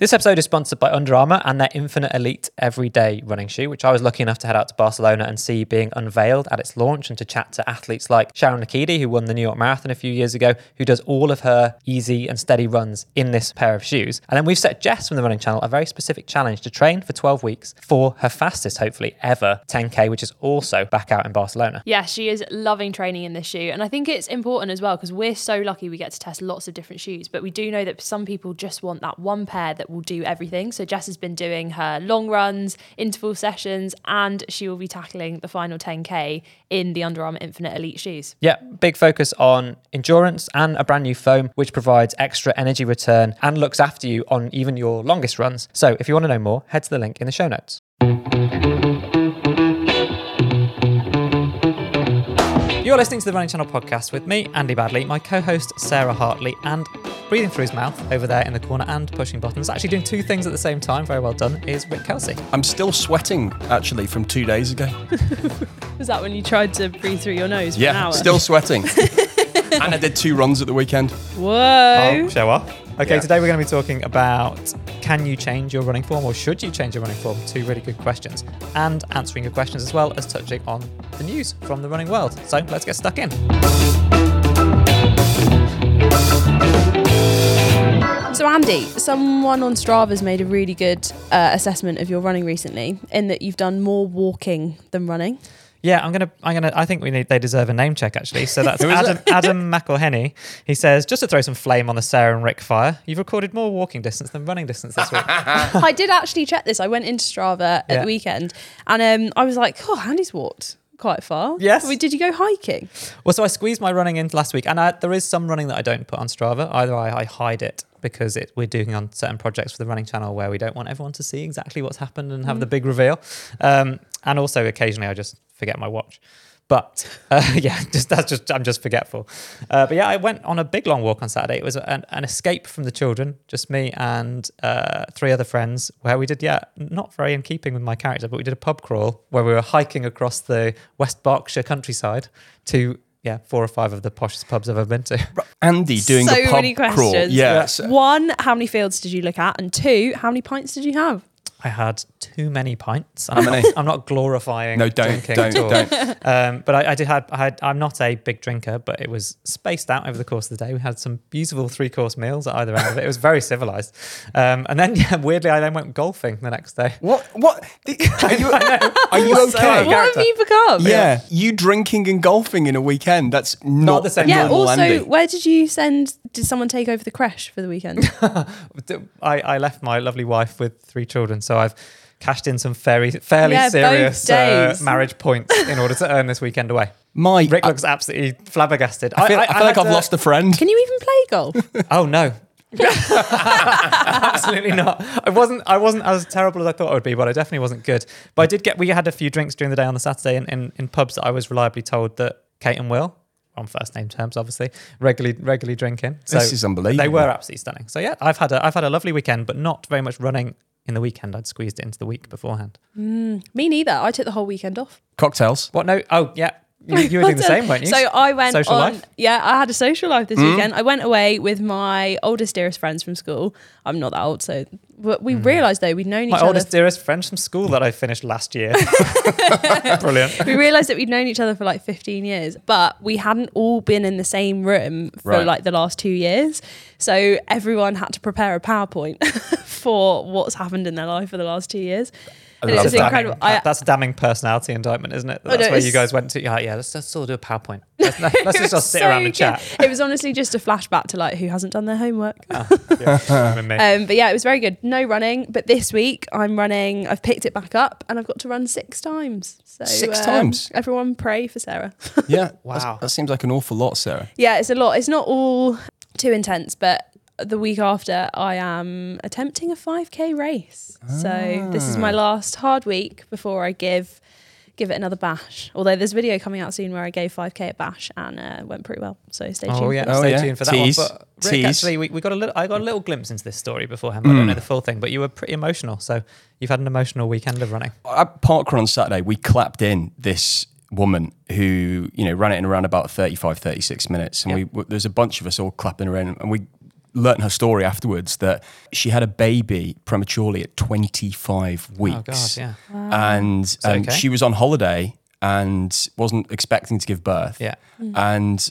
This episode is sponsored by Under Armour and their Infinite Elite Everyday running shoe, which I was lucky enough to head out to Barcelona and see being unveiled at its launch and to chat to athletes like Sharon Lokedi, who won the New York Marathon a few years ago, who does all of her easy and steady runs in this pair of shoes. And then we've set Jess from the running channel a very specific challenge to train for 12 weeks for her fastest, hopefully, ever 10K, which is also back out in Barcelona. Yeah, she is loving training in this shoe. And I think it's important as well because we're so lucky we get to test lots of different shoes. But we do know that some people just want that one pair that will do everything. So Jess has been doing her long runs, interval sessions, and she will be tackling the final 10K in the Under Armour Infinite Elite shoes. Yeah, big focus on endurance and a brand new foam, which provides extra energy return and looks after you on even your longest runs. So if you want to know more, head to the link in the show notes. You're listening to the Running Channel podcast with me, Andy Baddeley, my co host, Sarah Hartley, and breathing through his mouth over there in the corner and pushing buttons, actually doing two things at the same time, very well done, is Rick Kelsey. I'm still sweating actually from two days ago. Was that when you tried to breathe through your nose for an Yeah, hour? still sweating. and I did two runs at the weekend. Whoa. Oh, show off. Okay, Yeah. today we're going to be talking about can you change your running form or should you change your running form? Two really good questions. And answering your questions as well as touching on the news from the running world. So let's get stuck in. So, Andy, someone on Strava's made a really good uh, assessment of your running recently, in that you've done more walking than running. Yeah, I'm gonna, I'm gonna. I think we need. They deserve a name check actually. So that's Adam, Adam McElhenney. He says just to throw some flame on the Sarah and Rick fire. You've recorded more walking distance than running distance this week. I did actually check this. I went into Strava at Yeah. the weekend, and um, I was like, "Oh, Andy's walked quite far." Yes. Wait, did you go hiking? Well, so I squeezed my running in last week, and I, there is some running that I don't put on Strava. Either I, I hide it because it, we're doing on certain projects for the running channel where we don't want everyone to see exactly what's happened and have the big reveal. Um, and also, occasionally, I just forget my watch. But uh, yeah, just that's just I'm just forgetful. Uh, but yeah, I went on a big long walk on Saturday. It was an, an escape from the children, just me and uh, three other friends, where we did yeah, not very in keeping with my character, but we did a pub crawl where we were hiking across the West Berkshire countryside to yeah four or five of the poshest pubs I've ever been to. Andy doing So the pub many crawl. questions. Yeah. Yeah. so- One, how many fields did you look at? And two, how many pints did you have? I had too many pints. How I'm many? Not, I'm not glorifying No, don't, drinking don't, at all. don't. Um, but I, I did had, I had. I'm not a big drinker, but it was spaced out over the course of the day. We had some beautiful three course meals at either end of it. It was very civilized. Um, and then, yeah, weirdly, I then went golfing the next day. What? What? Are you, are you So okay? Yeah, what have you become? Yeah, you drinking and golfing in a weekend. That's not, the same thing. Yeah. normal Also, Andy. where did you send? Did someone take over the creche for the weekend? I, I left my lovely wife with three children, so I've cashed in some fairly fairly Yeah, serious uh, marriage points in order to earn this weekend away. My, Rick I, looks absolutely flabbergasted. I feel, I, feel like I've to- lost a friend. Can you even play golf? Oh no. Absolutely not. I wasn't I wasn't as terrible as I thought I would be, but I definitely wasn't good. But I did get we had a few drinks during the day on the Saturday in, in, in pubs that I was reliably told that Kate and Will, on first name terms obviously, regularly regularly drinking. So This is unbelievable. They were absolutely stunning. So yeah, I've had a I've had a lovely weekend, but not very much running in the weekend. I'd squeezed it into the week beforehand. Mm, me neither. I took the whole weekend off. Cocktails. What no oh yeah. You, you were doing the same, weren't you? So I went Social on. life? Yeah, I had a social life this Mm. weekend. I went away with my oldest, dearest friends from school. I'm not that old, so but we Mm. realised though we'd known each my other. oldest dearest friends from school that I finished last year. Brilliant. we realised that we'd known each other for like 15 years, but we hadn't all been in the same room for Right. like the last two years. So everyone had to prepare a PowerPoint for what's happened in their life for the last two years. And it love that. incredible. Damning, I, that's a damning personality indictment, isn't it? I That's know, where you guys went to. You're like, yeah, let's, let's all do a PowerPoint. Let's, let's it just all sit so around and good. chat. It was honestly just a flashback to like who hasn't done their homework. Yeah. Um, but yeah, it was very good. No running, but this week I'm running. I've picked it back up, and I've got to run six times. So Six um, times? Everyone pray for Sarah. Yeah. Wow. That seems like an awful lot, Sarah. yeah, it's a lot. It's not all too intense, but the week after I am attempting a 5k race. So this is Ah. my last hard week before I give give it another bash. Although there's a video coming out soon where I gave 5k at bash and uh, went pretty well. So stay tuned. Oh for yeah, that. Oh, stay yeah. tuned for that Tease. one. But Rick, Tease. actually, we, we got a little. I got a little glimpse into this story beforehand. But I don't Mm. know the full thing, but you were pretty emotional. So you've had an emotional weekend of running. At Parkrun on Saturday, we clapped in this woman who, you know, ran it in around about 35, 36 minutes. And Yeah. we there's a bunch of us all clapping her in. And we learnt her story afterwards that she had a baby prematurely at 25 weeks. Oh god, yeah, And um, okay? she was on holiday and wasn't expecting to give birth. yeah. And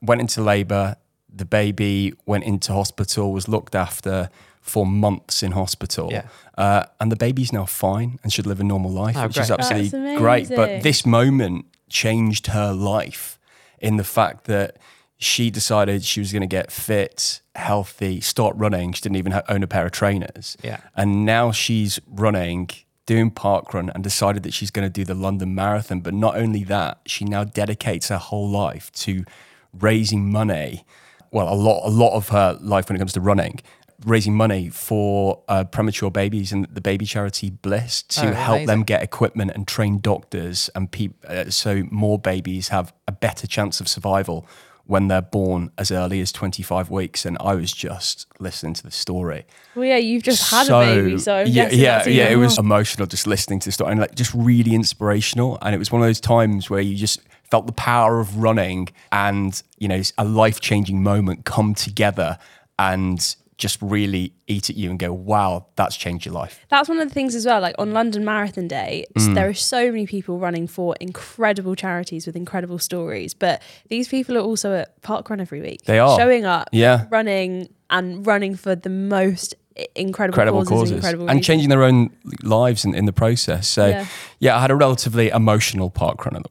went into labour. The baby went into hospital, was looked after for months in hospital. Yeah. Uh, and the baby's now fine and should live a normal life, Oh, which is absolutely great. But this moment changed her life in the fact that she decided she was going to get fit, healthy, start running. She didn't even own a pair of trainers. Yeah. And now she's running, doing parkrun, and decided that she's going to do the London Marathon. But not only that, she now dedicates her whole life to raising money. Well, a lot, a lot of her life when it comes to running, raising money for uh, premature babies and the baby charity Bliss to Oh, help them get equipment and train doctors and peop- uh, so more babies have a better chance of survival when they're born as early as 25 weeks. And I was just listening to the story. Well, yeah, you've just had a baby, so I'm yeah, yeah, yeah. It was emotional just listening to the story and like just really inspirational. And it was one of those times where you just felt the power of running and you know a life changing moment come together and just really eat at you and go, wow, that's changed your life. That's one of the things as well. Like on London Marathon Day, s- mm. there are so many people running for incredible charities with incredible stories. But these people are also at Parkrun every week. They are. showing up, Yeah. running and running for the most incredible, incredible causes, causes, and incredible and reasons. changing their own lives in, in the process. So, Yeah. yeah. I had a relatively emotional park run of the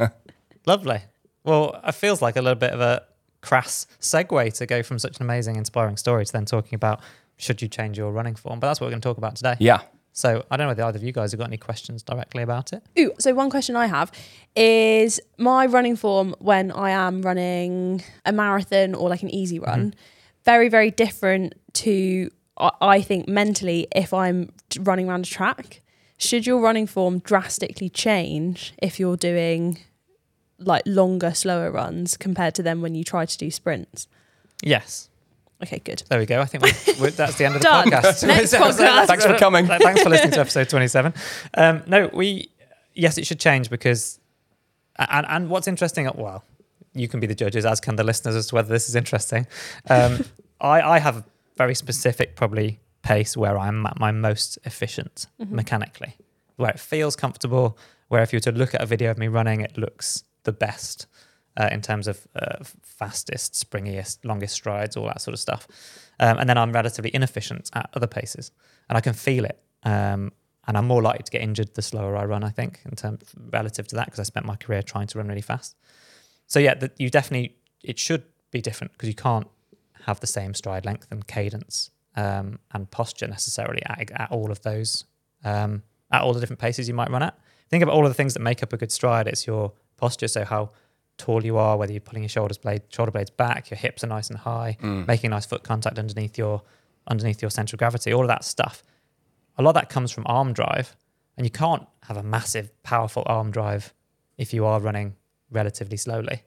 week. Lovely. Well, it feels like a little bit of a crass segue to go from such an amazing, inspiring story to then talking about should you change your running form. But that's what we're going to talk about today. yeah. So I don't know whether either of you guys have got any questions directly about it. Ooh, so one question I have is my running form when I am running a marathon or like an easy mm-hmm. run, very, very different to, I I think, mentally if I'm running around a track. Should your running form drastically change if you're doing like longer, slower runs compared to then when you try to do sprints? Yes. Okay, good. There we go. I think we we that's the end of the podcast. Next So- so podcast. Thanks for coming. Thanks for listening to episode 27. Um, no, we, yes, it should change because, and, and what's interesting, well, you can be the judges, as can the listeners, as to whether this is interesting. Um, I, I have a very specific, probably, pace where I'm at my most efficient mechanically, where it feels comfortable, where if you were to look at a video of me running, it looks the best uh, in terms of uh, fastest, springiest, longest strides, all that sort of stuff. Um, and then I'm relatively inefficient at other paces, and I can feel it. Um, and I'm more likely to get injured the slower I run, I think, in terms relative to that, because I spent my career trying to run really fast. So yeah, you definitely it should be different because you can't have the same stride length and cadence um, and posture necessarily at, at all of those um, at all the different paces you might run at. Think about all of the things that make up a good stride. It's your posture, so how tall you are, whether you're pulling your shoulders blade shoulder blades back, your hips are nice and high, mm. making nice foot contact underneath your underneath your center of gravity, all of that stuff. A lot of that comes from arm drive, and you can't have a massive, powerful arm drive if you are running relatively slowly.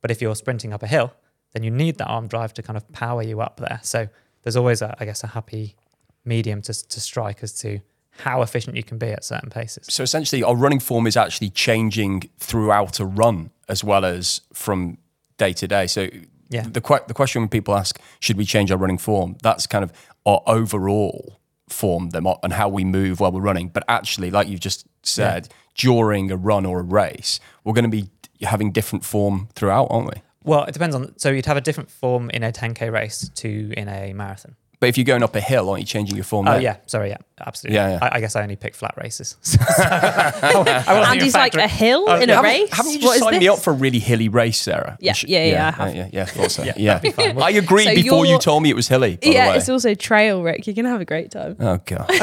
But if you're sprinting up a hill, then you need that arm drive to kind of power you up there. So there's always, a, I guess, a happy medium to, to strike as to how efficient you can be at certain paces. So essentially, our running form is actually changing throughout a run as well as from day to day. So Yeah. the que- the question when people ask, should we change our running form? That's kind of our overall form them and how we move while we're running. But actually, like you've just said, during a run or a race, we're going to be having different form throughout, aren't we? Well, it depends on. So you'd have a different form in a 10k race to in a marathon. But if you're going up a hill, aren't you changing your form? Oh there? yeah, sorry, yeah, absolutely. Yeah, yeah. I, I guess I only pick flat races. I wasn't Andy's like a hill Oh, in yeah. a Haven't, race. haven't you just is signed me up for a really hilly race, Sarah? Yeah, You should- yeah, yeah, I have. yeah, yeah, thought so. Yeah, yeah. that'd be fine. I agreed So before you told me it was hilly. By yeah, the way. it's also trail, Rick. You're gonna have a great time. oh god.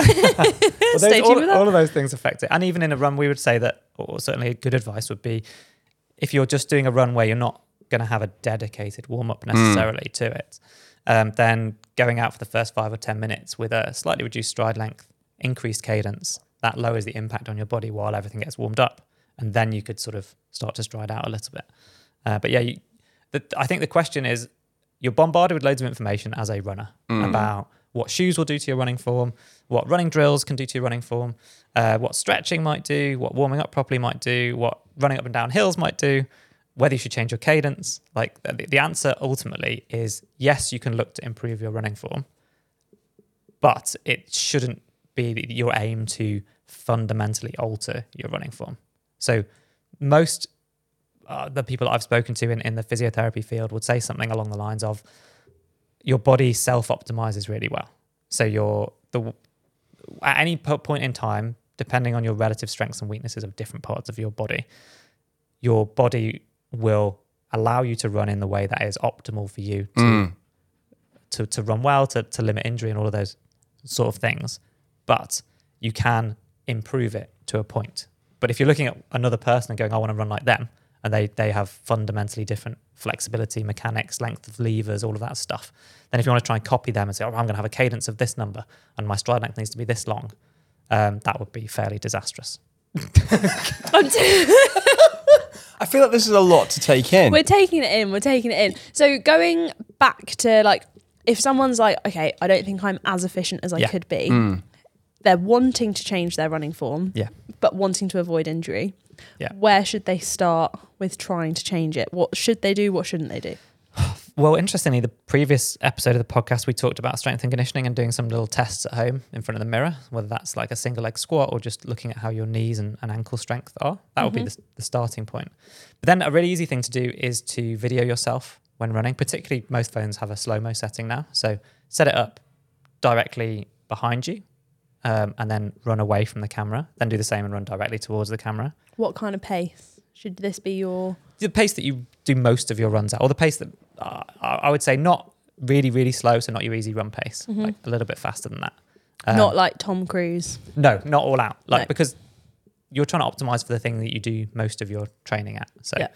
Well, those- Stay tuned all, with that. all of those things affect it. And even in a run, we would say that, or certainly good advice would be if you're just doing a run where you're not going to have a dedicated warm up hmm. necessarily to it, um, then going out for the first five or 10 minutes with a slightly reduced stride length, increased cadence, that lowers the impact on your body while everything gets warmed up. And then you could sort of start to stride out a little bit. Uh, but yeah, you, the, I think the question is you're bombarded with loads of information as a runner about what shoes will do to your running form, what running drills can do to your running form, uh, what stretching might do, what warming up properly might do, what running up and down hills might do. Whether you should change your cadence, like the, the answer ultimately is yes, you can look to improve your running form, but it shouldn't be your aim to fundamentally alter your running form. So most uh, the people I've spoken to in, in the physiotherapy field would say something along the lines of your body self optimizes really well. So your the at any point in time, depending on your relative strengths and weaknesses of different parts of your body, your body will allow you to run in the way that is optimal for you to Mm. to, to run well, to, to limit injury and all of those sort of things. But you can improve it to a point. But if you're looking at another person and going, I want to run like them, and they, they have fundamentally different flexibility, mechanics, length of levers, all of that stuff, then if you want to try and copy them and say, oh, I'm going to have a cadence of this number and my stride length needs to be this long, um, that would be fairly disastrous. I feel like this is a lot to take in. we're taking it in. We're taking it in. So going back to like, if someone's like, okay, I don't think I'm as efficient as I Yeah. could be, Mm. they're wanting to change their running form, Yeah. but wanting to avoid injury. Yeah. Where should they start with trying to change it? What should they do? What shouldn't they do? Well, interestingly, the previous episode of the podcast, we talked about strength and conditioning and doing some little tests at home in front of the mirror, whether that's like a single leg squat or just looking at how your knees and, and ankle strength are. That would be Mhm. the, the starting point. But then a really easy thing to do is to video yourself when running, particularly most phones have a slow mo setting now. So set it up directly behind you um, and then run away from the camera. Then do the same and run directly towards the camera. What kind of pace should this be your? the pace that you do most of your runs at, or the pace that uh, I I would say not really, really slow, so not your easy run pace, Mhm. like a little bit faster than that. Um, not like Tom Cruise. no, not all out, like No. because you're trying to optimize for the thing that you do most of your training at. So, Yeah.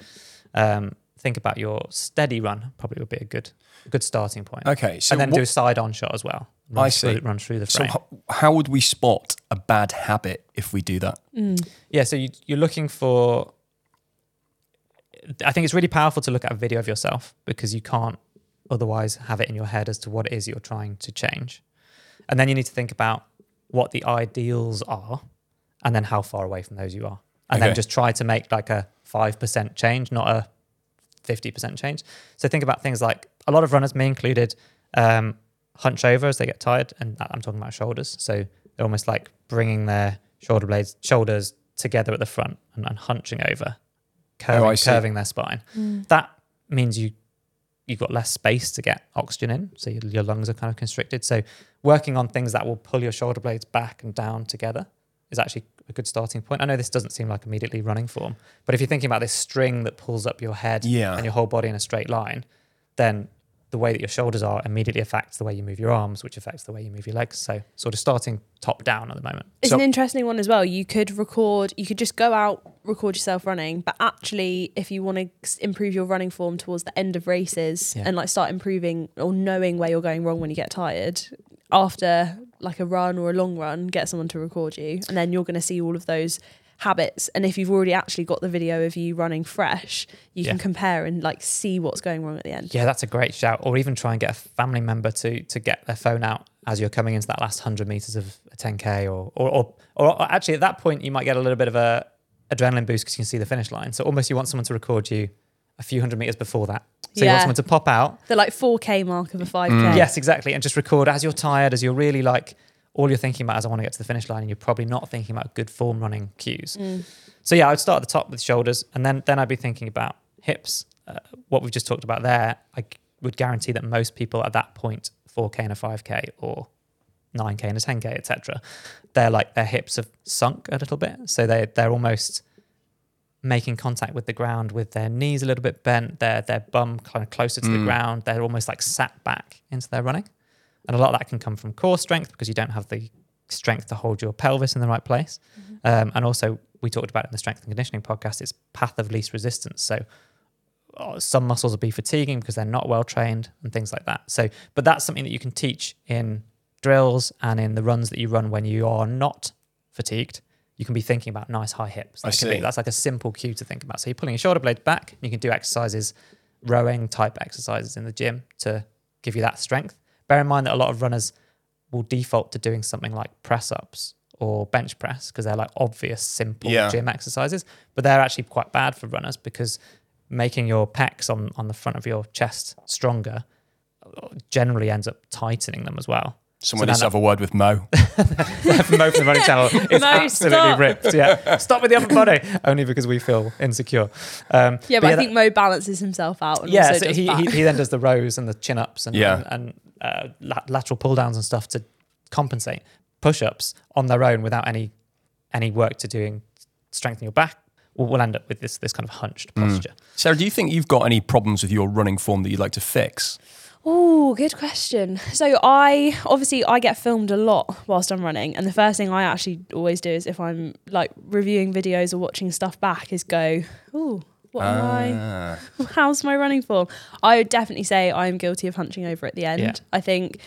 um, think about your steady run. Probably would be a good, good starting point, Okay, so and then what- do a side on shot as well. Run I through- see. Run through the so frame. how, how would we spot a bad habit if we do that? Mm. Yeah, so you, you're looking for. I think it's really powerful to look at a video of yourself because you can't otherwise have it in your head as to what it is you're trying to change. And then you need to think about what the ideals are and then how far away from those you are. And Okay. then just try to make like a 5% change, not a 50% change. So think about things like a lot of runners, me included, um, hunch over as they get tired. And I'm talking about shoulders. So they're almost like bringing their shoulder blades, shoulders together at the front and, and hunching over, Oh, curving, Oh, curving their spine. Mm. That means you you've got less space to get oxygen in, so your, your lungs are kind of constricted. So working on things that will pull your shoulder blades back and down together is actually a good starting point. I know this doesn't seem like immediately running form, but if you're thinking about this string that pulls up your head Yeah. and your whole body in a straight line, then the way that your shoulders are immediately affects the way you move your arms, which affects the way you move your legs. So sort of starting top down at the moment. It's So- an interesting one as well. You could record, you could just go out, record yourself running, but actually, if you want to improve your running form towards the end of races Yeah. and like start improving or knowing where you're going wrong when you get tired, after like a run or a long run, get someone to record you, and then you're going to see all of those habits. And if you've already actually got the video of you running fresh, you can compare and like see what's going wrong at the end. Yeah, that's a great shout. Or even try and get a family member to to get their phone out as you're coming into that last hundred meters of a 10k, or or or, or actually at that point you might get a little bit of a adrenaline boost because you can see the finish line. So almost you want someone to record you a few hundred meters before that. So you Yeah. want someone to pop out. The like 4K mark of a 5K. Mm. Yes, exactly, and just record as you're tired, as you're really like all you're thinking about is I want to get to the finish line, and you're probably not thinking about good form running cues. Mm. So yeah, I'd start at the top with shoulders, and then then I'd be thinking about hips. Uh, what we've just talked about there, I would guarantee that most people at that point, 4k and a 5k or 9k and a 10k, etc., they're like their hips have sunk a little bit, so they they're almost making contact with the ground with their knees a little bit bent, their their bum kind of closer to the Mm. ground. They're almost like sat back into their running, and a lot of that can come from core strength because you don't have the strength to hold your pelvis in the right place. Um, and also, we talked about in the strength and conditioning podcast, it's path of least resistance. So, uh, some muscles will be fatiguing because they're not well trained and things like that. So, but that's something that you can teach in drills and in the runs that you run when you are not fatigued. You can be thinking about nice high hips. I That can be- see. that's like a simple cue to think about. So, you're pulling your shoulder blades back. You can do exercises, rowing type exercises in the gym to give you that strength. Bear in mind that a lot of runners will default to doing something like press ups or bench press because they're like obvious, simple Yeah. gym exercises, but they're actually quite bad for runners because making your pecs on on the front of your chest stronger generally ends up tightening them as well. Someone So needs to have a word with Mo. Mo from the running channel is Mo, absolutely stop. ripped. Yeah, stop with the upper body. Only because we feel insecure. Um, Yeah, but, I that- think Mo balances himself out. And yeah, also so does he, he he then does the rows and the chin ups and Yeah. and, and uh, lateral pull downs and stuff to compensate push ups on their own without any any work to doing strengthen your back. We'll, we'll end up with this this kind of hunched Mm. posture. Sarah, do you think you've got any problems with your running form that you'd like to fix? Oh, good question. So I obviously I get filmed a lot whilst I'm running, and the first thing I actually always do is if I'm like reviewing videos or watching stuff back is go, oh, what am I? Ah. How's my running form? I would definitely say I am guilty of hunching over at the end. Yeah. I think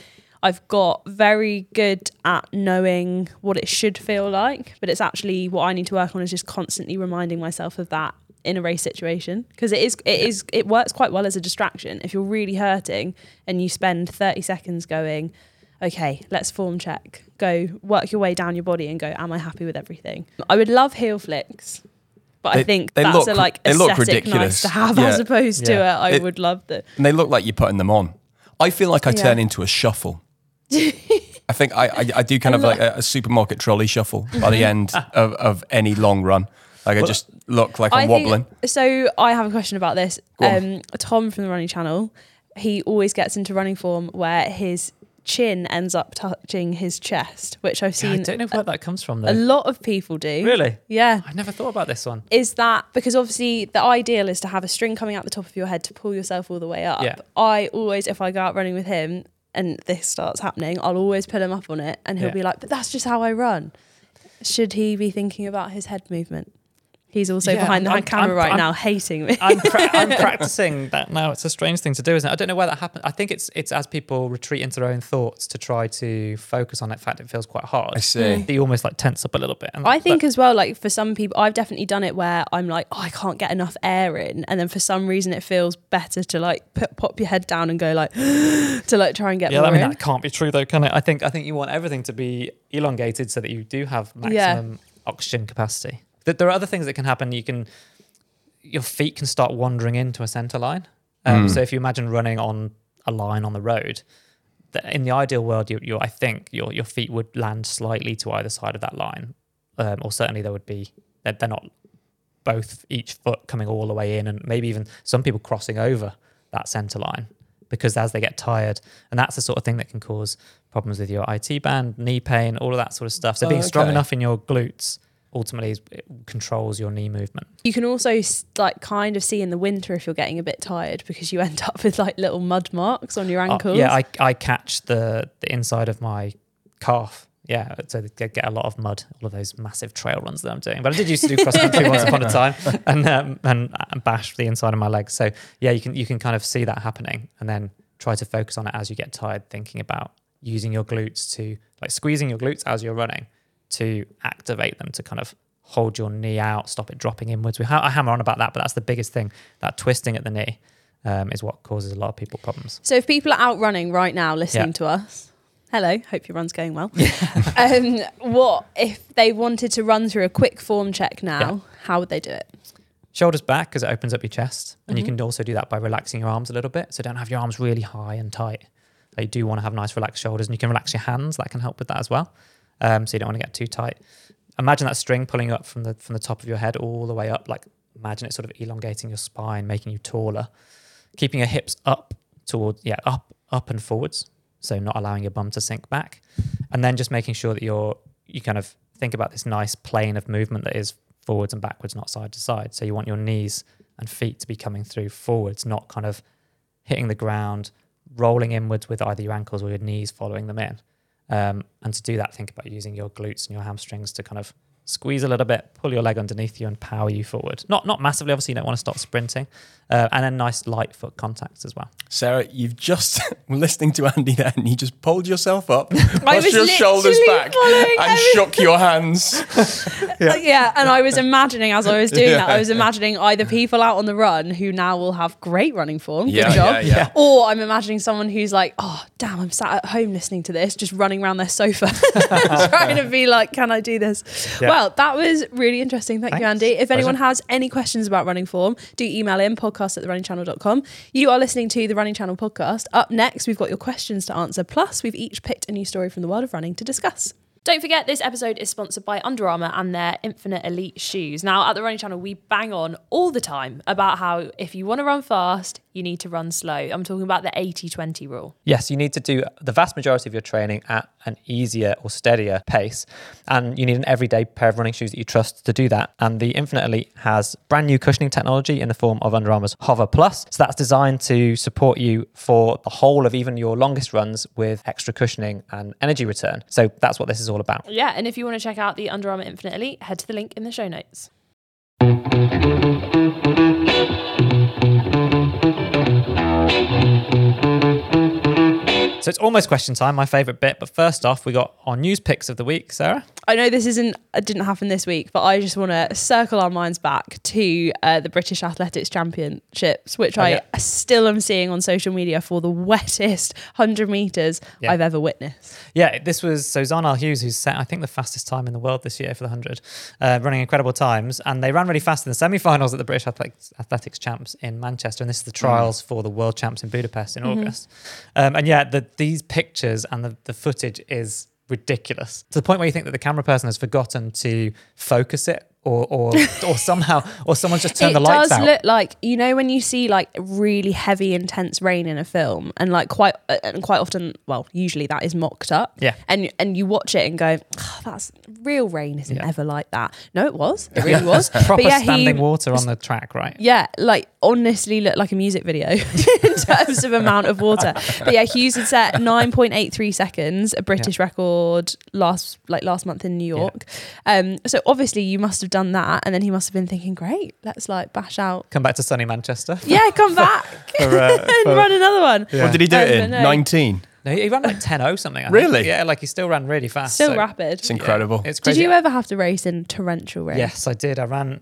I've got very good at knowing what it should feel like, but it's actually what I need to work on is just constantly reminding myself of that in a race situation because it is it is it works quite well as a distraction. If you're really hurting and you spend 30 seconds going, okay, let's form check, go work your way down your body and go, am I happy with everything? I would love heel flicks. But I think they that's look- a like they look aesthetic ridiculous. nice to have Yeah. as opposed to Yeah. a I It- would love that. And they look like you're putting them on. I feel like I Yeah. turn into a shuffle. I think I, I, I do kind of like a, a supermarket trolley shuffle by the end of, of any long run. Like I just look like I'm I think- wobbling. so I have a question about this. Um, Tom from the Running Channel, he always gets into running form where his chin ends up touching his chest, which I've Yeah, I don't know where that comes from though. a lot of people do. Really, Yeah. I never thought about this one. Is that because obviously the ideal is to have a string coming out the top of your head to pull yourself all the way up? Yeah. I always, if I go out running with him and this starts happening, I'll always pull him up on it and he'll Yeah. be like, but that's just how I run. Should he be thinking about his head movement? He's also Yeah, behind the I'm- camera I'm- right I'm- now, hating me. I'm, pra- I'm practicing that now. It's a strange thing to do, isn't it? I don't know where that happened. I think it's it's as people retreat into their own thoughts to try to focus on it. In fact, it feels quite hard. I see. That you almost like tense up a little bit. And I think but- as well, like for some people, I've definitely done it where I'm like, oh, I can't get enough air in, and then for some reason it feels better to like put, pop your head down and go like to like try and get yeah, more I mean in. that can't be true though, can it? I think I think you want everything to be elongated so that you do have Yeah. maximum oxygen capacity. That there are other things that can happen. You can your feet can start wandering into a center line. Um, Mm. So if you imagine running on a line on the road, in the ideal world, you, you I think your your feet would land slightly to either side of that line, um, or certainly there would be they're, they're not both each foot coming all the way in, and maybe even some people crossing over that center line because as they get tired, and that's the sort of thing that can cause problems with your IT band, knee pain, all of that sort of stuff. So Oh, being strong enough in your glutes ultimately it controls your knee movement. You can also like kind of see in the winter if you're getting a bit tired because you end up with like little mud marks on your Uh, ankles. yeah, I, I catch the, the inside of my calf. Yeah, so they get a lot of mud, all of those massive trail runs that I'm doing. But I did used to do cross country once upon a time, and um, and and bash the inside of my legs. So yeah, you can you can kind of see that happening, and then try to focus on it as you get tired, thinking about using your glutes to like squeezing your glutes as you're running to activate them to kind of hold your knee out, stop it dropping inwards. We ha- I hammer on about that, but that's the biggest thing. That twisting at the knee um, is what causes a lot of people problems. So if people are out running right now listening Yeah. to us, hello, hope your run's going well. um, what if they wanted to run through a quick form check now? Yeah. How would they do it? Shoulders back because it opens up your chest. And you Mhm. can also do that by relaxing your arms a little bit. So don't have your arms really high and tight. You do want to have nice relaxed shoulders and you can relax your hands. That can help with that as well. Um, so you don't want to get too tight. Imagine that string pulling up from the from the top of your head all the way up. Like imagine it sort of elongating your spine, making you taller. Keeping your hips up toward yeah, up, up and forwards. So not allowing your bum to sink back. And then just making sure that you're you kind of think about this nice plane of movement that is forwards and backwards, not side to side. So you want your knees and feet to be coming through forwards, not kind of hitting the ground, rolling inwards with either your ankles or your knees following them in. Um, and to do that, think about using your glutes and your hamstrings to kind of squeeze a little bit, pull your leg underneath you, and power you forward. Not not massively, obviously. You don't want to stop sprinting, uh, and then nice light foot contacts as well. Sarah, you've just were listening to Andy there, and you just pulled yourself up, pushed your shoulders back, and every- shook your hands. yeah. yeah. and I was imagining as I was doing that, I was imagining either people out on the run who now will have great running form, Yeah, good job, yeah, yeah. or I'm imagining someone who's like, oh damn, I'm sat at home listening to this, just running around their sofa, trying to be like, can I do this? Yeah. Well, that was really interesting. Thank you, Andy. If anyone Pleasure. has any questions about running form, do email in podcast at therunningchannel.com. You are listening to the Running Channel podcast. Up next, we've got your questions to answer. Plus, we've each picked a new story from the world of running to discuss. Don't forget, this episode is sponsored by Under Armour and their Infinite Elite shoes. Now, at the Running Channel, we bang on all the time about how if you want to run fast, you need to run slow. I'm talking about the 80 20 rule. Yes, you need to do the vast majority of your training at an easier or steadier pace. And you need an everyday pair of running shoes that you trust to do that. And the Infinite Elite has brand new cushioning technology in the form of Under Armour's Hover Plus. So that's designed to support you for the whole of even your longest runs with extra cushioning and energy return. So that's what this is all about. Yeah, and if you want to check out the Under Armour Infinite Elite, head to the link in the show notes. So it's almost question time, my favourite bit. But first off, we got our news picks of the week, Sarah. I know this isn't it didn't happen this week, but I just want to circle our minds back to uh, the British Athletics Championships, which Oh, I still am seeing on social media for the wettest hundred meters Yeah. I've ever witnessed. Yeah, this was so Zharnel Hughes, who's set, I think, the fastest time in the world this year for the 100, uh, running incredible times. And they ran really fast in the semi finals at the British Athletics, Athletics Champs in Manchester. And this is the trials for the World Champs in Budapest in August. Um, and yeah, the, these pictures and the, the footage is ridiculous. To the point where you think that the camera person has forgotten to focus it or, or, or somehow, or someone's just turned it the lights out. It does look like you know when you see like really heavy, intense rain in a film, and like quite uh, and quite often, well, usually that is mocked up. Yeah. and and you watch it and go, "Oh, that's real rain isn't Yeah. ever like that. No, it was. It really was. Proper yeah, standing he, water on the track, right? Yeah, like honestly looked like a music video in terms of amount of water. But yeah, Hughes had set 9.83 seconds, a British record last like last month in New York. Um, so obviously you must have done that, and then he must have been thinking, great, let's like bash out. Come back to sunny Manchester. Yeah, come back For, uh, and for- run another one. Yeah. What did he do Um, it in? 19. No, he ran like 10 0 something. I think. Really? Yeah, like he still ran really fast. Still so- rapid. It's incredible. Yeah, it's Did you ever have to race in torrential rain? Yes, I did. I ran.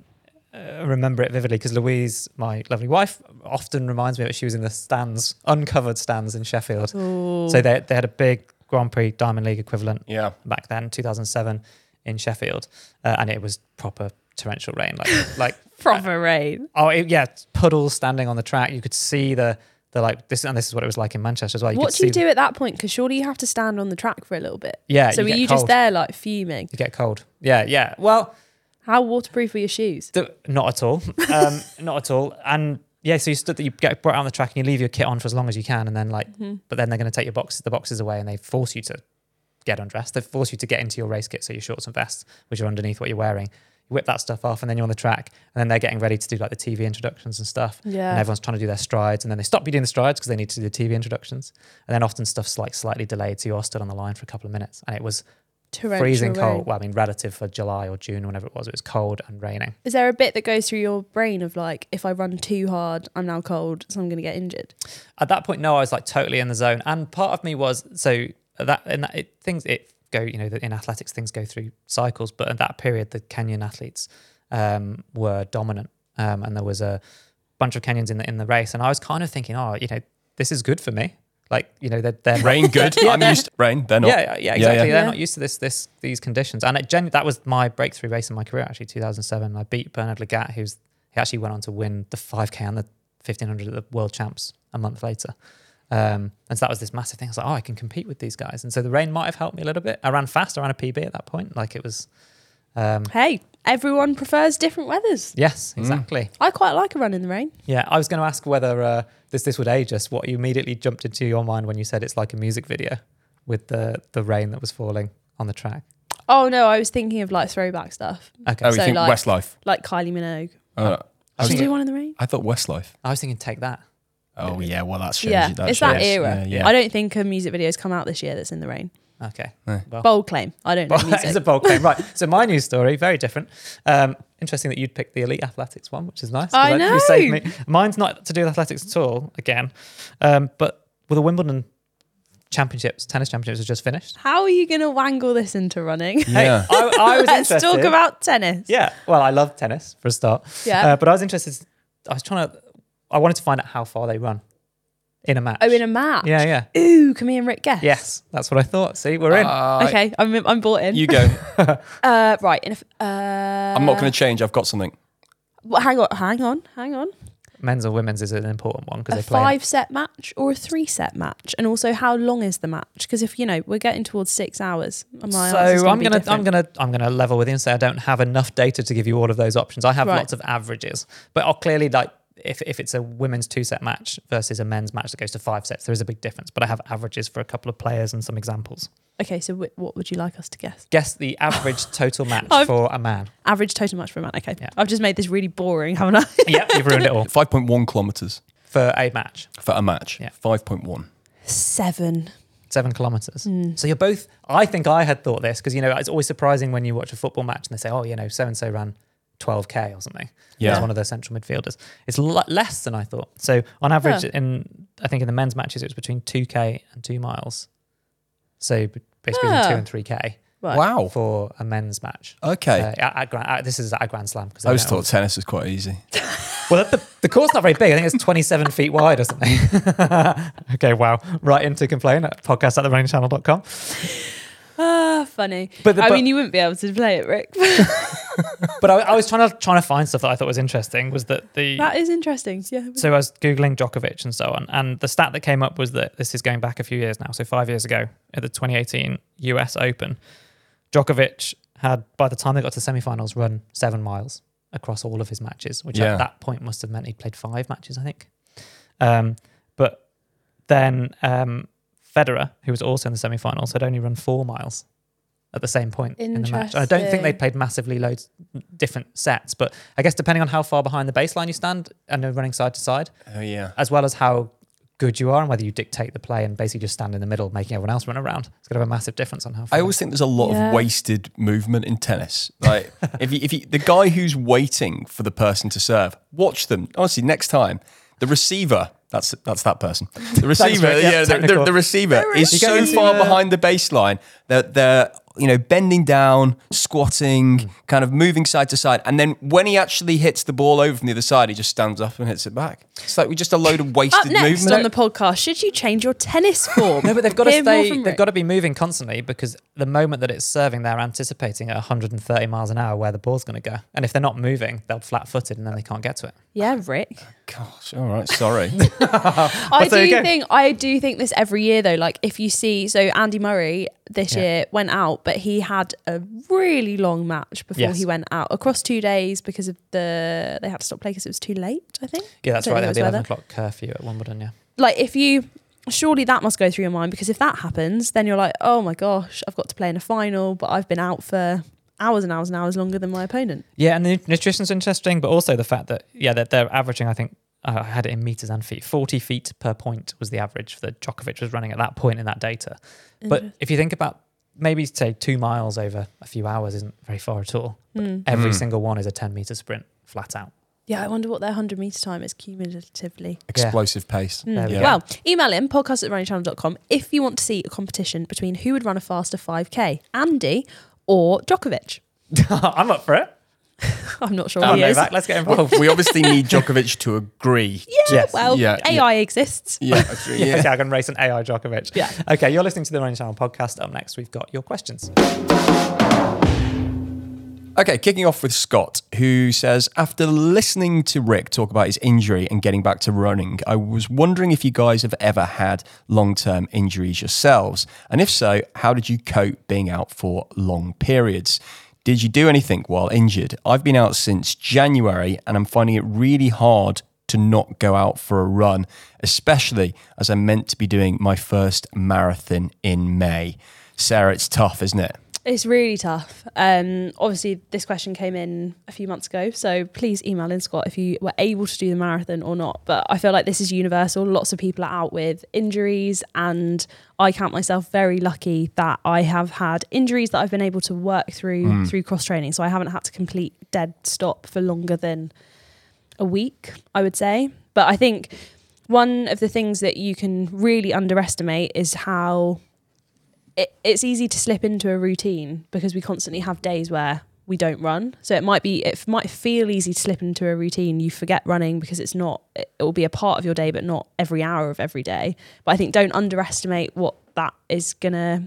Uh, I remember it vividly because Louise, my lovely wife, often reminds me that she was in the stands, uncovered stands in Sheffield. Ooh. So they they had a big Grand Prix Diamond League equivalent yeah. back then, 2007, in Sheffield, uh, and it was proper torrential rain, like like proper rain. oh it, yeah, puddles standing on the track. You could see the the like this, and this is what it was like in Manchester as well. You What do you do at that point? Because surely you have to stand on the track for a little bit. Yeah, So you were you just there like fuming? You get cold. Yeah, yeah. Well, How waterproof were your shoes? The, not at all. Um, not at all. And yeah, so you stood that you get brought out on the track and you leave your kit on for as long as you can, and then like, Mm-hmm. but then they're going to take your boxes, the boxes away, and they force you to get undressed. They force you to get into your race kit, so your shorts and vests, which are underneath what you're wearing. You whip that stuff off, and then you're on the track, and then they're getting ready to do like the TV introductions and stuff. Yeah. And everyone's trying to do their strides, and then they stop you doing the strides because they need to do the TV introductions, and then often stuff's like slightly delayed, so you're stood on the line for a couple of minutes, and it was Torrential freezing rain. cold. Well, I mean, relative for July or June, whenever it was, it was cold and raining. Is there a bit that goes through your brain of like, if I run too hard, I'm now cold, so I'm going to get injured? at that point, no, I was like totally in the zone. And part of me was so that in that it, things it go, you know, in athletics things go through cycles. But at that period, the Kenyan athletes um, were dominant, um, and there was a bunch of Kenyans in the in the race, and I was kind of thinking, oh, you know, this is good for me. Like, you know, they're, they're Rain good. I'm used to rain. They're not. yeah, yeah, exactly. yeah. They're not used to this, this, these conditions. And it gen- that was my breakthrough race in my career. Actually, 2007, I beat Bernard Lagat, who's he actually went on to win the 5K and the 1500 at the World Champs a month later. Um, and so that was this massive thing. I was like, oh, I can compete with these guys. And so the rain might have helped me a little bit. I ran fast. I ran a PB at that point. Like it was, um, Hey, everyone prefers different weathers. yes, exactly. I quite like a run in the rain. Yeah, I was going to ask whether uh, this this would age us. What you immediately jumped into your mind when you said it's like a music video with the the rain that was falling on the track. Oh no, I was thinking of like throwback stuff, Okay, Oh, you So, think like- Westlife? like Kylie Minogue. Uh, I, I was Did you do think- one in the rain? I thought Westlife. I was thinking take that. Oh yeah, well that's changed. Yeah, that it's that changed. era. Yeah, yeah. I don't think a music video's come out this year that's in the rain. Okay. No. Well, Bold claim. I don't know well, it's a bold claim, right? So my news story, very different. Um, interesting that you'd picked the elite athletics one, which is nice. I that- You saved know. me. Mine's not to do with athletics at all. Again, um, but with the Wimbledon championships, tennis championships have just finished. How are you going to wangle this into running? Yeah. Hey, I, I was Let's interested. talk about tennis. Yeah. Well, I love tennis for a start. Yeah. Uh, but I was interested. I was trying to. I wanted to find out how far they run. in a match. Oh, in a match. yeah, yeah. Ooh, can me and Rick guess? Yes, that's what I thought. See, we're in. Uh, Okay, I'm I'm bought in. You go. uh, right. In a, f- uh, I'm not going to change. I've got something. well, hang on, hang on, hang on. Men's or women's is an important one because A they play. five set match or a three set match, and also how long is the match? Because if you know we're getting towards six hours, my so answer's I'm gonna different. I'm gonna I'm gonna level with you and say I don't have enough data to give you all of those options. I have Right. lots of averages, but I'll clearly like if if it's a women's two set match versus a men's match that goes to five sets, there is a big difference. But I have averages for a couple of players and some examples. Okay, so wh- what would you like us to guess? Guess the average total match for a man. Average total match for a man. Okay, Yeah. I've just made this really boring, haven't I? yep, you've ruined it all 5.1 kilometers for a match. for a match. Yeah. 5.1. Seven. Seven kilometers. Hmm. So you're both. I think I had thought this because you know it's always surprising when you watch a football match and they say, "Oh, you know, so and so ran 12k or something." Yeah. as one of their central midfielders. It's l- less than I thought. So on average, Huh. in I think in the men's matches, it was between 2k and two miles. So basically between Ah. two and three k Right. Wow. for a men's match. Okay. Uh, at, at Grand, at, this is at a Grand Slam because I always thought tennis was quite easy. Well, the, the court's not very big. I think it's 27 feet wide or something. okay, wow. Right into complain at podcast at therunningchannel.com. Ah, funny. But the- I but- mean, you wouldn't be able to play it, Rick. But I, I was trying to trying to find stuff that I thought was interesting. Was that the that is interesting. Yeah. so I was googling Djokovic and so on, and the stat that came up was that this is going back a few years now. So five years ago at the 2018 US Open, Djokovic had by the time they got to the semifinals run seven miles across all of his matches, which Yeah. at that point must have meant he'd played five matches, I think. Um, but then um, Federer, who was also in the semifinals, had only run four miles at the same point in the match. I don't think Interesting. they played massively loads different sets, but I guess depending on how far behind the baseline you stand and they're running side to side, Oh, yeah. as well as how good you are and whether you dictate the play and basically just stand in the middle making everyone else run around. It's going to have a massive difference on how far. I always think there's a lot Yeah. of wasted movement in tennis. Like if you, if you, the guy who's waiting for the person to serve, watch them. Honestly, next time the receiver. That's that's that person. The receiver, Rick. Yeah, yeah, the, the, the receiver is so far behind the baseline that they're you know bending down, squatting, kind of moving side to side, and then when he actually hits the ball over from the other side, he just stands up and hits it back. It's like we just a load of wasted Up wasted next movement. on the podcast, should you change your tennis form? No, but they've got to Hear more stay. from They've got to be moving constantly because the moment that it's serving, they're anticipating at 130 miles an hour where the ball's going to go. And if they're not moving, they'll flat-footed and then they can't get to it. Yeah, Rick. Gosh, all right, sorry. I there you do go. think I do think this every year though. Like if you see, so Andy Murray this Yeah. year went out, but he had a really long match before Yes. he went out across two days because of the they had to stop play because it was too late. I think. Yeah, that's right. They had the 11 o'clock curfew at Wimbledon. Yeah. Like if you. Surely that must go through your mind because if that happens, then you're like, oh my gosh, I've got to play in a final, but I've been out for hours and hours and hours longer than my opponent. Yeah, and the nutrition's interesting, but also the fact that yeah, that they're averaging. I think I had it in meters and feet. Forty feet per point was the average that Djokovic was running at that point in that data. But if you think about maybe say two miles over a few hours isn't very far at all. Mm. Every Mm. single one is a ten meter sprint, flat out. Yeah, I wonder what their 100 meter time is cumulatively. Explosive pace. Mm. We Yeah. Well, email in podcast at runningchannel.com if you want to see a competition between who would run a faster 5K, Andy or Djokovic. I'm up for it. I'm not sure Come on, he is. Novak, let's get involved. we obviously need Djokovic to agree. Yeah, Yes. well, Yeah, AI exists. Yeah, that's true. yeah. Yeah. okay, I can race an AI Djokovic. Yeah. Okay, you're listening to the Running Channel podcast. Up next, we've got your questions. Okay, kicking off with Scott, who says After listening to Rick talk about his injury and getting back to running, I was wondering if you guys have ever had long term injuries yourselves. And if so, how did you cope being out for long periods? Did you do anything while injured? I've been out since January and I'm finding it really hard to not go out for a run, especially as I'm meant to be doing my first marathon in May. Sarah, it's tough, isn't it? It's really tough. Um, obviously, this question came in a few months ago, so please email in, Scott, if you were able to do the marathon or not. But I feel like this is universal. Lots of people are out with injuries, and I count myself very lucky that I have had injuries that I've been able to work through through cross training. So I haven't had to complete dead stop for longer than a week, I would say. But I think one of the things that you can really underestimate is how it, it's easy to slip into a routine because we constantly have days where we don't run. So it might be it might feel easy to slip into a routine. You forget running because it's not it will be a part of your day but not every hour of every day. But I think don't underestimate what that is going to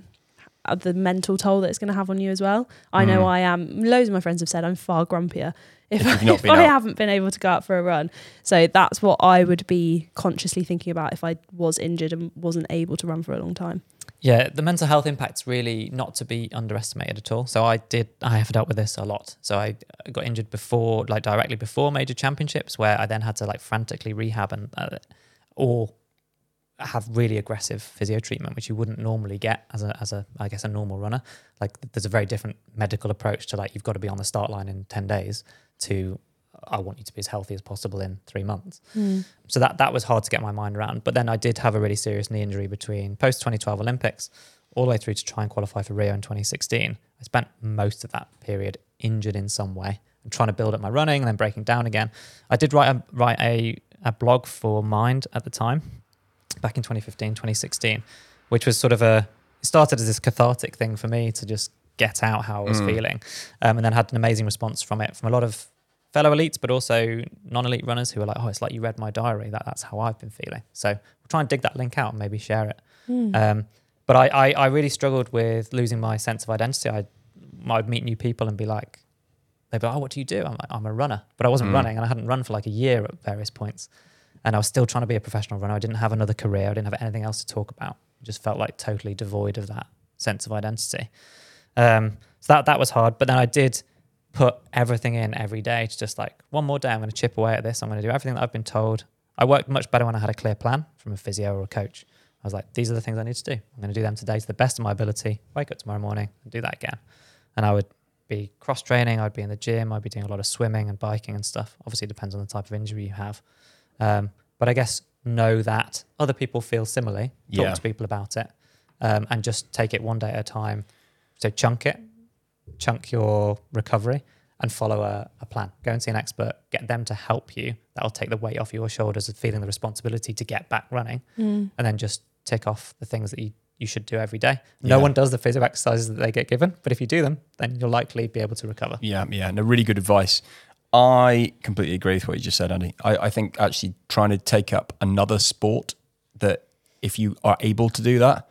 uh, the mental toll that it's going to have on you as well. I know Mm. I am loads of my friends have said I'm far grumpier If I, if I haven't been able to go out for a run. So that's what I would be consciously thinking about if I was injured and wasn't able to run for a long time. Yeah, the mental health impact's really not to be underestimated at all. So I did, I have dealt with this a lot. So I got injured before, like directly before major championships, where I then had to like frantically rehab and uh, or have really aggressive physio treatment, which you wouldn't normally get as a, as a, I guess, a normal runner. Like there's a very different medical approach to like you've got to be on the start line in ten days to I want you to be as healthy as possible in three months. So that that was hard to get my mind around. But then I did have a really serious knee injury between post 2012 Olympics all the way through to try and qualify for Rio in 2016. I spent most of that period injured in some way and trying to build up my running and then breaking down again. I did write a write a, a blog for Mind at the time, back in 2015, 2016, which was sort of a it started as this cathartic thing for me to just get out how I was Mm. feeling, um, and then had an amazing response from it from a lot of fellow elites, but also non-elite runners who are like, "Oh, it's like you read my diary. That that's how I've been feeling." So we'll try and dig that link out and maybe share it. Um, but I, I I really struggled with losing my sense of identity. I I'd meet new people and be like, they'd be like, "Oh, what do you do?" I'm like, "I'm a runner," but I wasn't Mm. running, and I hadn't run for like a year at various points, and I was still trying to be a professional runner. I didn't have another career. I didn't have anything else to talk about. I just felt like totally devoid of that sense of identity. Um, so that that was hard. But then I did put everything in every day to just like one more day. I'm going to chip away at this. I'm going to do everything that I've been told. I worked much better when I had a clear plan from a physio or a coach. I was like, these are the things I need to do. I'm going to do them today to the best of my ability. Wake up tomorrow morning and do that again. And I would be cross training. I'd be in the gym. I'd be doing a lot of swimming and biking and stuff. Obviously, it depends on the type of injury you have. Um, but I guess know that other people feel similarly. Talk Yeah. to people about it, um, and just take it one day at a time. So chunk it, chunk your recovery, and follow a, a plan. Go and see an expert. Get them to help you. That'll take the weight off your shoulders of feeling the responsibility to get back running, mm. and then just tick off the things that you you should do every day. No Yeah. one does the physio exercises that they get given, but if you do them, then you'll likely be able to recover. Yeah, yeah, no, really good advice. I completely agree with what you just said, Andy. I, I think actually trying to take up another sport that if you are able to do that,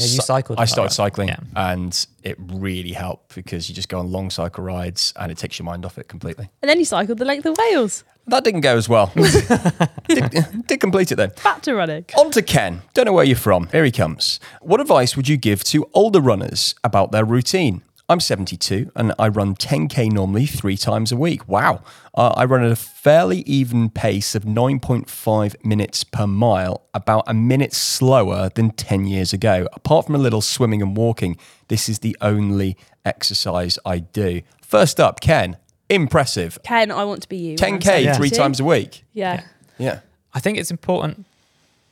Yeah, you cycled I started well. cycling, Yeah. and it really helped because you just go on long cycle rides and it takes your mind off it completely. And then you cycled the length of Wales. That didn't go as well. did, did complete it though. Back to running. On to Ken. Don't know where you're from. Here he comes. What advice would you give to older runners about their routine? I'm 72 and I run 10k normally three times a week. Wow. Uh, I run at a fairly even pace of 9.5 minutes per mile, about a minute slower than 10 years ago. Apart from a little swimming and walking, this is the only exercise I do. First up, Ken. Impressive. Ken, I want to be you. 10k Yeah. three times a week. Yeah. Yeah. I think it's important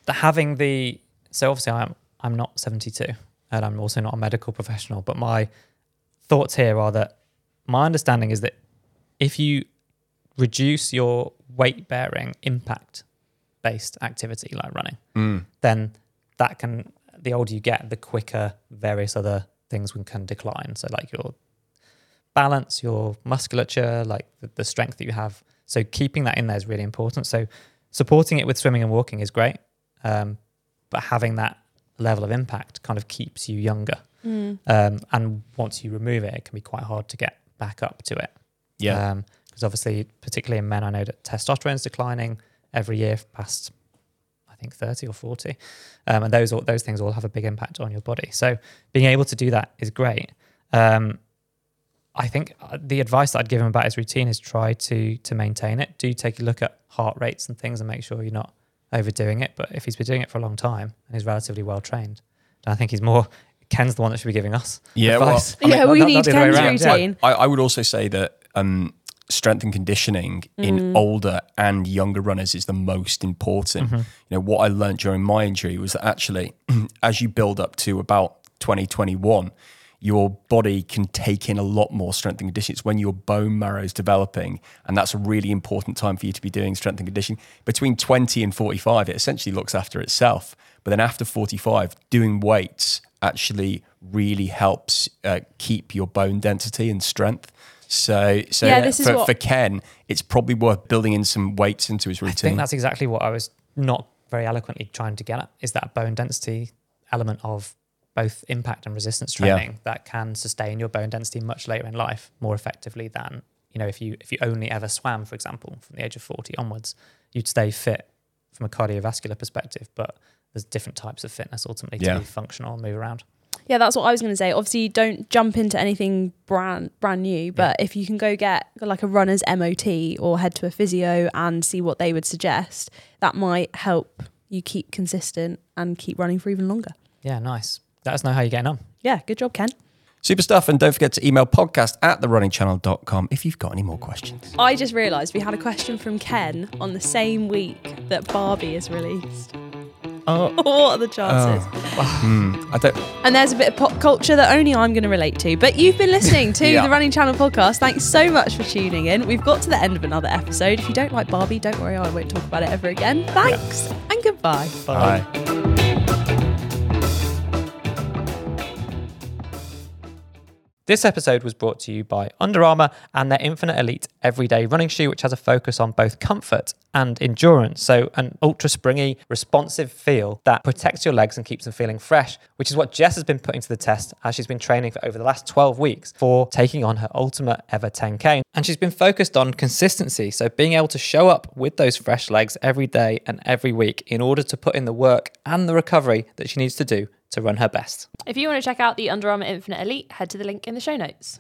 that having the so obviously I'm I'm not 72 and I'm also not a medical professional, but my thoughts here are that my understanding is that if you reduce your weight bearing impact based activity like running, Mm. then that can the older you get, the quicker various other things can- can decline. So like your balance, your musculature, like the, the strength that you have. So keeping that in there is really important. So supporting it with swimming and walking is great, um, but having that level of impact kind of keeps you younger. Mm. Um, and once you remove it, it can be quite hard to get back up to it. Yeah. Because obviously, particularly in men, I know that testosterone is declining every year past, I think, 30 or 40. Um, and those, those things all have a big impact on your body. So being able to do that is great. Um, I think uh, the advice that I'd give him about his routine is try to to maintain it. Do take a look at heart rates and things and make sure you're not overdoing it. But if he's been doing it for a long time and he's relatively well trained, then I think he's more Ken's the one that should be giving us Yeah, well, advice. I mean, yeah, we not- need not the other way Ken's around, yeah. I, I would also say that um, strength and conditioning in older and younger runners is the most important. You know, what I learned during my injury was that actually, as you build up to about 2021, your body can take in a lot more strength and conditioning. It's when your bone marrow is developing, and that's a really important time for you to be doing strength and conditioning. Between 20 and 45, it essentially looks after itself. But then after 45, doing weights actually really helps uh, keep your bone density and strength. So, so Yeah, this is for, what- for Ken, it's probably worth building in some weights into his routine. I think that's exactly what I was not very eloquently trying to get at is that bone density element of both impact and resistance Yeah. training that can sustain your bone density much later in life more effectively than you know if you if you only ever swam for example from the age of 40 onwards you'd stay fit from a cardiovascular perspective but there's different types of fitness ultimately Yeah. to be functional and move around Yeah, that's what I was going to say. Obviously, don't jump into anything brand brand new, but if you can go get like a runner's MOT or head to a physio and see what they would suggest, that might help you keep consistent and keep running for even longer. yeah nice let us know how you're getting on Yeah, good job, Ken. Super stuff. And don't forget to email podcast at therunningchannel.com if you've got any more questions. I just realised we had a question from Ken on the same week that Barbie is released. Oh. what are the chances? Hmm. I don't. And there's a bit of pop culture that only I'm going to relate to. But you've been listening to Yeah. the Running Channel podcast. Thanks so much for tuning in. We've got to the end of another episode. If you don't like Barbie, don't worry, I won't talk about it ever again. Thanks and goodbye. Bye. This episode was brought to you by Under Armour and their Infinite Elite everyday running shoe, which has a focus on both comfort and endurance. So, an ultra springy, responsive feel that protects your legs and keeps them feeling fresh, which is what Jess has been putting to the test as she's been training for over the last 12 weeks for taking on her ultimate ever 10K. And she's been focused on consistency. So, being able to show up with those fresh legs every day and every week in order to put in the work and the recovery that she needs to do to run her best. If you want to check out the Under Armour Infinite Elite, head to the link in the show notes.